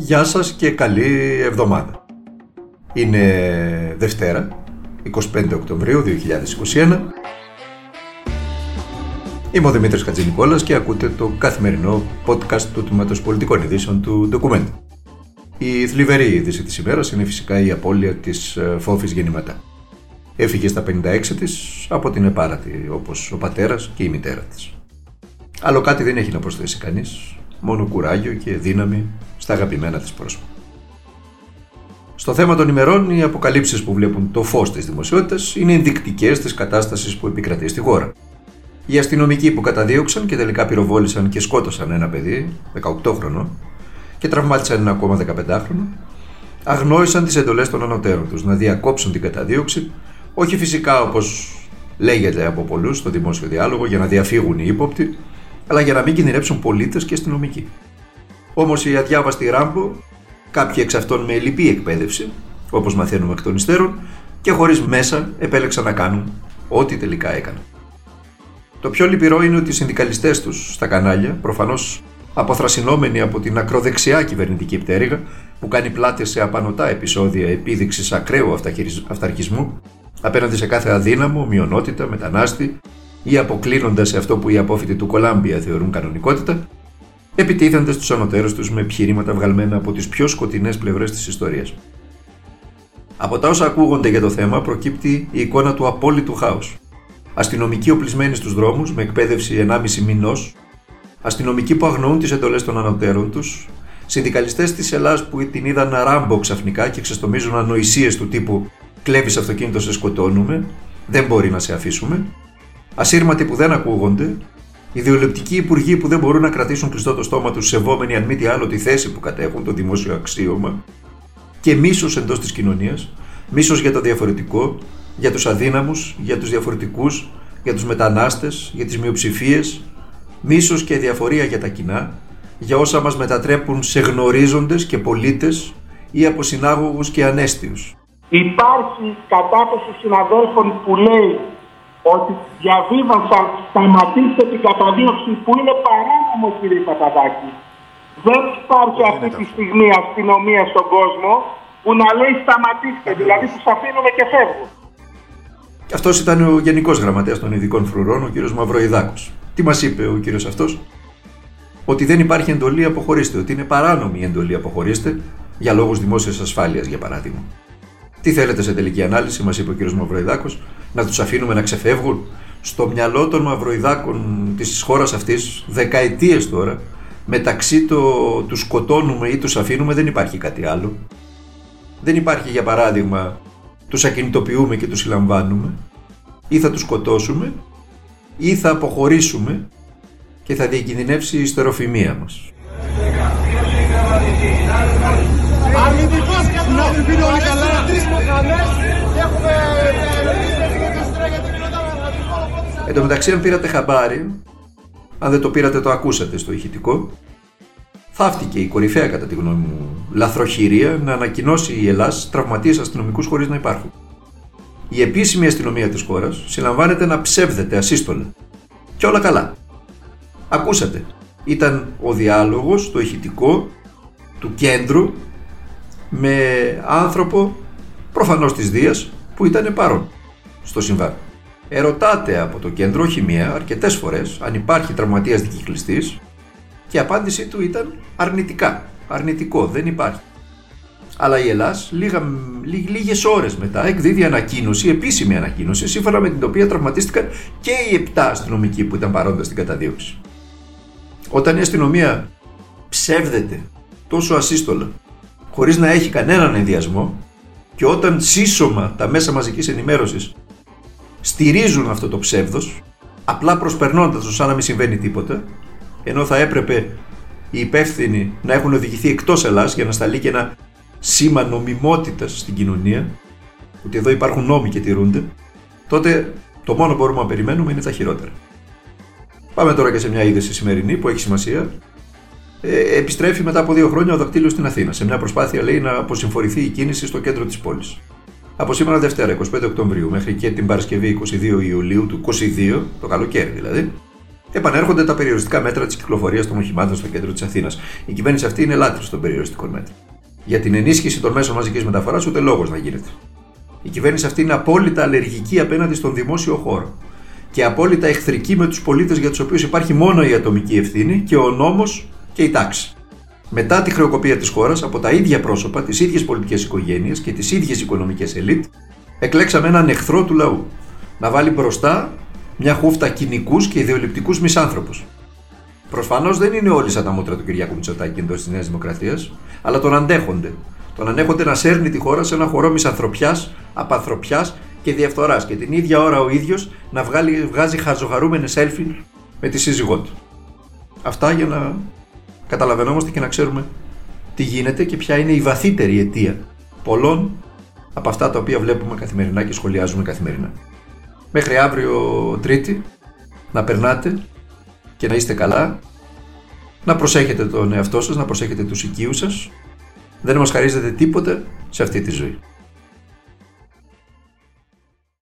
Γεια σας και καλή εβδομάδα. Είναι Δευτέρα, 25 Οκτωβρίου 2021. Είμαι ο Δημήτρης Χατζηνικόλας και ακούτε το καθημερινό podcast του Τμήματος Πολιτικών Ειδήσεων του Document. Η θλιβερή είδηση της ημέρας είναι φυσικά η απώλεια της ε, Φόφης Γεννηματά. Έφυγε στα 56 της από την επάρατη όπως ο πατέρας και η μητέρα της. Άλλο κάτι δεν έχει να προσθέσει κανείς, μόνο κουράγιο και δύναμη στα αγαπημένα της πρόσωπα. Στο θέμα των ημερών, οι αποκαλύψεις που βλέπουν το φως της δημοσιότητας είναι ενδεικτικές της κατάστασης που επικρατεί στη χώρα. Οι αστυνομικοί που καταδίωξαν και τελικά πυροβόλησαν και σκότωσαν ένα παιδί, 18χρονο, και τραυμάτισαν ένα ακόμα 15χρονο, αγνόησαν τις εντολές των ανωτέρων τους να διακόψουν την καταδίωξη, όχι φυσικά όπως λέγεται από πολλούς στο δημόσιο διάλογο για να διαφύγουν οι ύποπτοι, αλλά για να μην κινδυνεύσουν πολίτες και αστυνομικοί. Όμως η αδιάβαστη Ράμπο, κάποιοι εξ αυτών με λυπή εκπαίδευση, όπως μαθαίνουμε εκ των υστέρων, και χωρίς μέσα επέλεξαν να κάνουν ό,τι τελικά έκαναν. Το πιο λυπηρό είναι ότι οι συνδικαλιστές τους στα κανάλια, προφανώς αποθρασινόμενοι από την ακροδεξιά κυβερνητική πτέρυγα, που κάνει πλάτες σε απανοτά επεισόδια επίδειξης ακραίου αυταρχισμού απέναντι σε κάθε αδύναμο, μειονότητα, μετανάστη, ή αποκλίνοντας σε αυτό που οι απόφοιτοι του Κολάμπια θεωρούν κανονικότητα, επιτίθενται στους ανωτέρους τους με επιχειρήματα βγαλμένα από τις πιο σκοτεινές πλευρές της ιστορίας. Από τα όσα ακούγονται για το θέμα προκύπτει η εικόνα του απόλυτου χάους. Αστυνομικοί οπλισμένοι στους δρόμους με εκπαίδευση 1,5 μηνός, αστυνομικοί που αγνοούν τις εντολές των ανωτέρων τους, συνδικαλιστές της Ελλάδα που την είδαν να ράμπο ξαφνικά και ξεστομίζουν ανοησίες του τύπου Κλέβεις αυτοκίνητο, σε σκοτώνουμε, δεν μπορεί να σε αφήσουμε, ασύρματοι που δεν ακούγονται, ιδεολειπτικοί υπουργοί που δεν μπορούν να κρατήσουν κλειστό το στόμα τους, σεβόμενοι αν μη τι άλλο τη θέση που κατέχουν, το δημόσιο αξίωμα, και μίσος εντός της κοινωνίας, μίσος για το διαφορετικό, για τους αδύναμους, για τους διαφορετικούς, για τους μετανάστες, για τις μειοψηφίες, μίσος και διαφορία για τα κοινά, για όσα μας μετατρέπουν σε γνωρίζοντες και πολίτες ή από συνάγωγους και ανέστιους. Υπάρχει κατάθεση συναδέλφων που λέει ότι διαβίβασαν σταματήστε την καταδίωξη που είναι παράνομο κύριε Παπαδάκη. Δεν υπάρχει αυτή τη στιγμή αστυνομία στον κόσμο που να λέει σταματήστε, δηλαδή τους αφήνουμε και φεύγουν. Αυτός ήταν ο Γενικός Γραμματέας των Ειδικών Φρουρών, ο κ. Μαυροϊδάκος. Τι μας είπε ο κ. αυτός, Ότι δεν υπάρχει εντολή αποχωρήστε, ότι είναι παράνομη η εντολή αποχωρήστε για λόγους δημόσιας ασφάλειας, για παράδειγμα. Τι θέλετε σε τελική ανάλυση, μας είπε ο κ. Μαυροϊδάκος, να τους αφήνουμε να ξεφεύγουν; Στο μυαλό των Μαυροϊδάκων της χώρας αυτής, δεκαετίες τώρα, μεταξύ το τους σκοτώνουμε ή τους αφήνουμε δεν υπάρχει κάτι άλλο. Δεν υπάρχει για παράδειγμα τους ακινητοποιούμε και τους συλλαμβάνουμε ή θα τους σκοτώσουμε ή θα αποχωρήσουμε και θα διακινδυνεύσει η ιστεροφημία μας. Εν τω μεταξύ, αν πήρατε χαμπάρι, αν δεν το πήρατε, το ακούσατε στο ηχητικό, θαύτηκε η κορυφαία, κατά τη γνώμη μου, λαθροχειρία να ανακοινώσει η Ελλάδα τραυματίες αστυνομικούς χωρίς να υπάρχουν. Η επίσημη αστυνομία της χώρας συλλαμβάνεται να ψεύδεται ασύστολα. Και όλα καλά. Ακούσατε. Ήταν ο διάλογος, το ηχητικό του κέντρου με άνθρωπο προφανώς της Δίας που ήταν παρόν στο συμβάν. Ερωτάται από το κέντρο, όχι μία, αρκετές φορές, αν υπάρχει τραυματίας δικυκλιστής και η απάντησή του ήταν αρνητικά. Αρνητικό, δεν υπάρχει. Αλλά η Ελλάς λίγα, λί, λίγες ώρες μετά εκδίδει ανακοίνωση, επίσημη ανακοίνωση, σύμφωνα με την οποία τραυματίστηκαν και οι επτά αστυνομικοί που ήταν παρόντες στην καταδίωξη. Όταν η αστυνομία ψεύδεται τόσο ασύστολα, χωρίς να έχει κανέναν ενδιασμό και όταν σύσσωμα τα μέσα μαζικής ενημέρωσης στηρίζουν αυτό το ψεύδος, απλά προσπερνώντας το σαν να μην συμβαίνει τίποτα, ενώ θα έπρεπε οι υπεύθυνοι να έχουν οδηγηθεί εκτός Ελλάς για να σταλεί και ένα σήμα νομιμότητας στην κοινωνία, ότι εδώ υπάρχουν νόμοι και τηρούνται, τότε το μόνο που μπορούμε να περιμένουμε είναι τα χειρότερα. Πάμε τώρα και σε μια είδηση σημερινή που έχει σημασία. Ε, επιστρέφει μετά από δύο χρόνια ο δακτύλιος στην Αθήνα, σε μια προσπάθεια λέει να αποσυμφορηθεί η κίνηση στο κέντρο της πόλης. Από σήμερα Δευτέρα, 25 Οκτωβρίου, μέχρι και την Παρασκευή 22 Ιουλίου του 22, το καλοκαίρι δηλαδή, Επανέρχονται τα περιοριστικά μέτρα της κυκλοφορίας των οχημάτων στο κέντρο της Αθήνας. Η κυβέρνηση αυτή είναι λάτρης των περιοριστικών μέτρων. Για την ενίσχυση των μέσων μαζικής μεταφοράς ούτε λόγος να γίνεται. Η κυβέρνηση αυτή είναι απόλυτα αλλεργική απέναντι στον δημόσιο χώρο και απόλυτα εχθρική με τους πολίτες για τους οποίους υπάρχει μόνο η ατομική ευθύνη και ο νόμος και η τάξη. Μετά τη χρεοκοπία της χώρας, από τα ίδια πρόσωπα, τις ίδιες πολιτικές οικογένειες και τις ίδιες οικονομικές ελίτ, εκλέξαμε έναν εχθρό του λαού. Να βάλει μπροστά μια χούφτα κοινικούς και ιδεολειπτικούς μισάνθρωπους. Προφανώ δεν είναι όλοι σαν τα μούτρα του Κυριάκου Μητσοτάκη εντός της Νέας Δημοκρατίας, αλλά τον αντέχονται. Τον ανέχονται να σέρνει τη χώρα σε ένα χορό μισανθρωπιάς, απανθρωπιάς και διαφθοράς και την ίδια ώρα ο ίδιος να βγάλει, βγάζει χαζοχαρούμενες selfie με τη σύζυγό του. Αυτά για να καταλαβαίνόμαστε και να ξέρουμε τι γίνεται και ποια είναι η βαθύτερη αιτία πολλών από αυτά τα οποία βλέπουμε καθημερινά και σχολιάζουμε καθημερινά. Μέχρι αύριο Τρίτη να περνάτε και να είστε καλά, να προσέχετε τον εαυτό σας, να προσέχετε τους οικείους σας. Δεν μας χαρίζετε τίποτε σε αυτή τη ζωή.